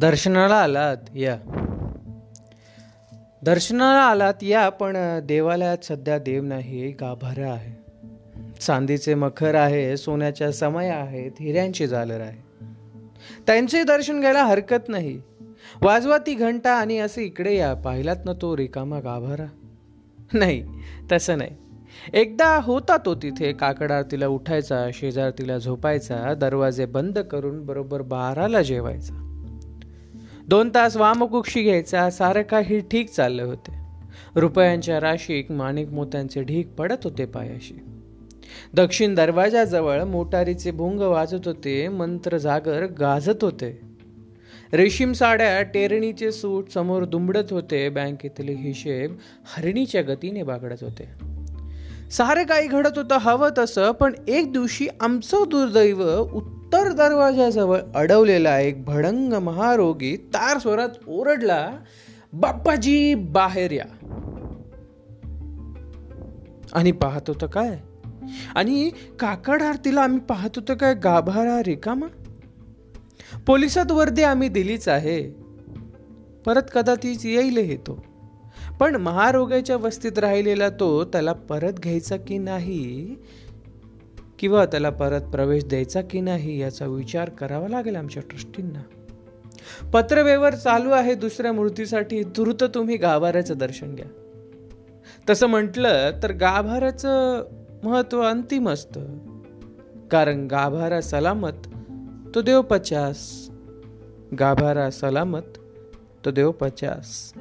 दर्शनाला आलात या. दर्शनाला आलात या पण देवालयात सध्या देव नाही गाभारा आहे. चांदीचे मखर आहे सोन्याच्या समय आहेत हिऱ्यांची झालर आहे. त्यांचे दर्शन घ्यायला हरकत नाही. वाजवा ती घंटा आणि असे इकडे या पाहिलात ना तो रिकामा गाभारा? नाही तसं नाही. एकदा होता तो तिथे काकडा तिला उठायचा शेजार तिला झोपायचा दरवाजे बंद करून बरोबर बाराला जेवायचा. दोन तास वामकुक्षी घ्यायचा सारं काही ठीक चालले होते. रुपयांच्या राशीक माणिक मोत्यांचे ढीक पडत होते पायाशी. दक्षिण दरवाजाजवळ मोटारीचे भुंग वाजत होते मंत्र जागर गाजत होते. रेशीम साड्या टेरणीचे सूट समोर दुमडत होते बँकेतले हिशेब हरणीच्या गतीने बागडत होते. सारं काही घडत होतं हवं तसं पण एक दिवशी आमचं दुर्दैव उत्तर दरवाजाजवळ अडवलेला एक भडंग महारोगी तार स्वरात ओरडला बाप्पाजी बाहेर या. आणि पाहत होतं काय? आणि काकड आरतीला आम्ही पाहत होतो काय गाभारा रिकामा? पोलिसात वर्दी आम्ही दिलीच आहे. परत कदाचित येईल तो. पण महारोग्याच्या वस्तीत राहिलेला तो त्याला परत घ्यायचा की नाही किंवा त्याला परत प्रवेश द्यायचा की नाही याचा विचार करावा लागेल आमच्या ट्रस्टींना. पत्रव्यवहार चालू आहे दुसऱ्या मूर्तीसाठी तुर्त तुम्ही गाभाऱ्याचं दर्शन घ्या. तसं म्हटलं तर गाभाऱ्याचं महत्त्व अंतिम असतं. कारण गाभारा सलामत तो देव पचास. गाभारा सलामत तो देव पचास.